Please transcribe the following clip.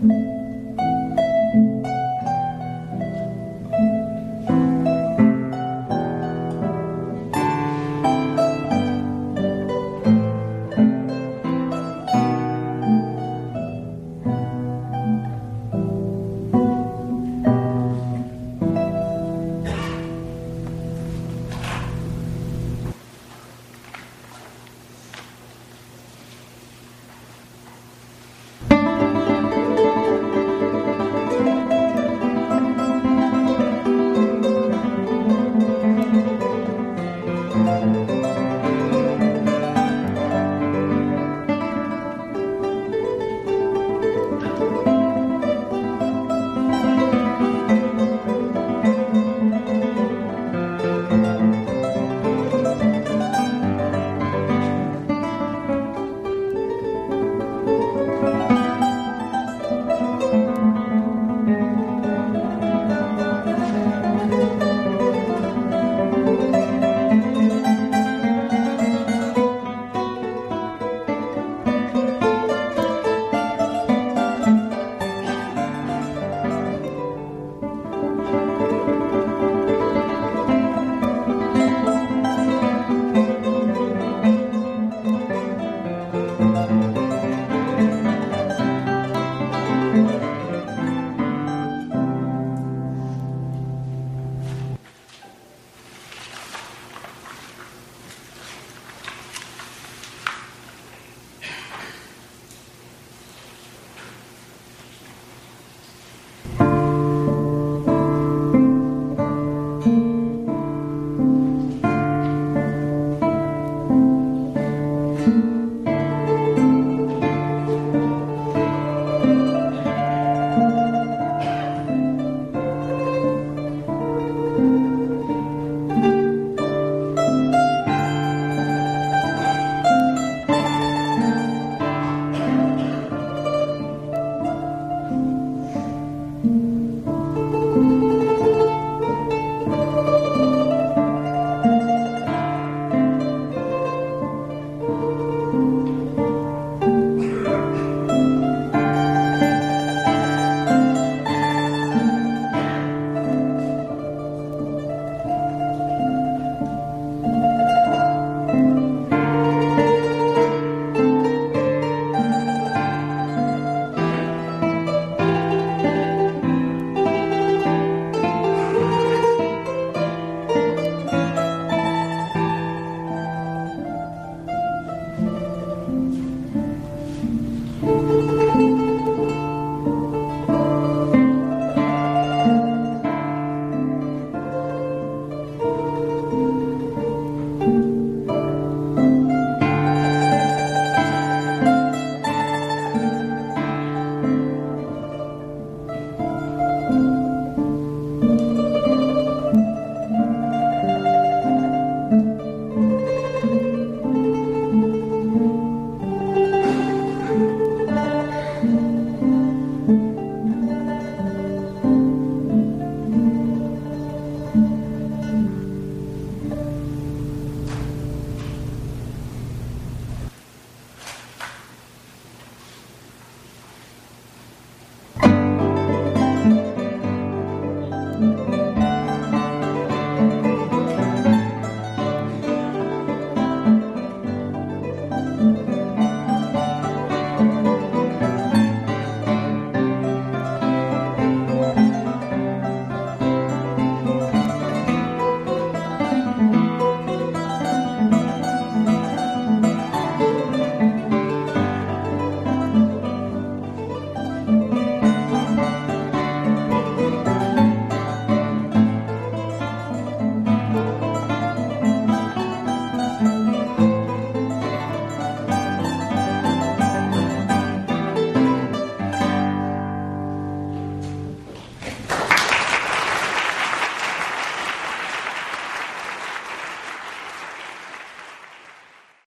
Mm-hmm.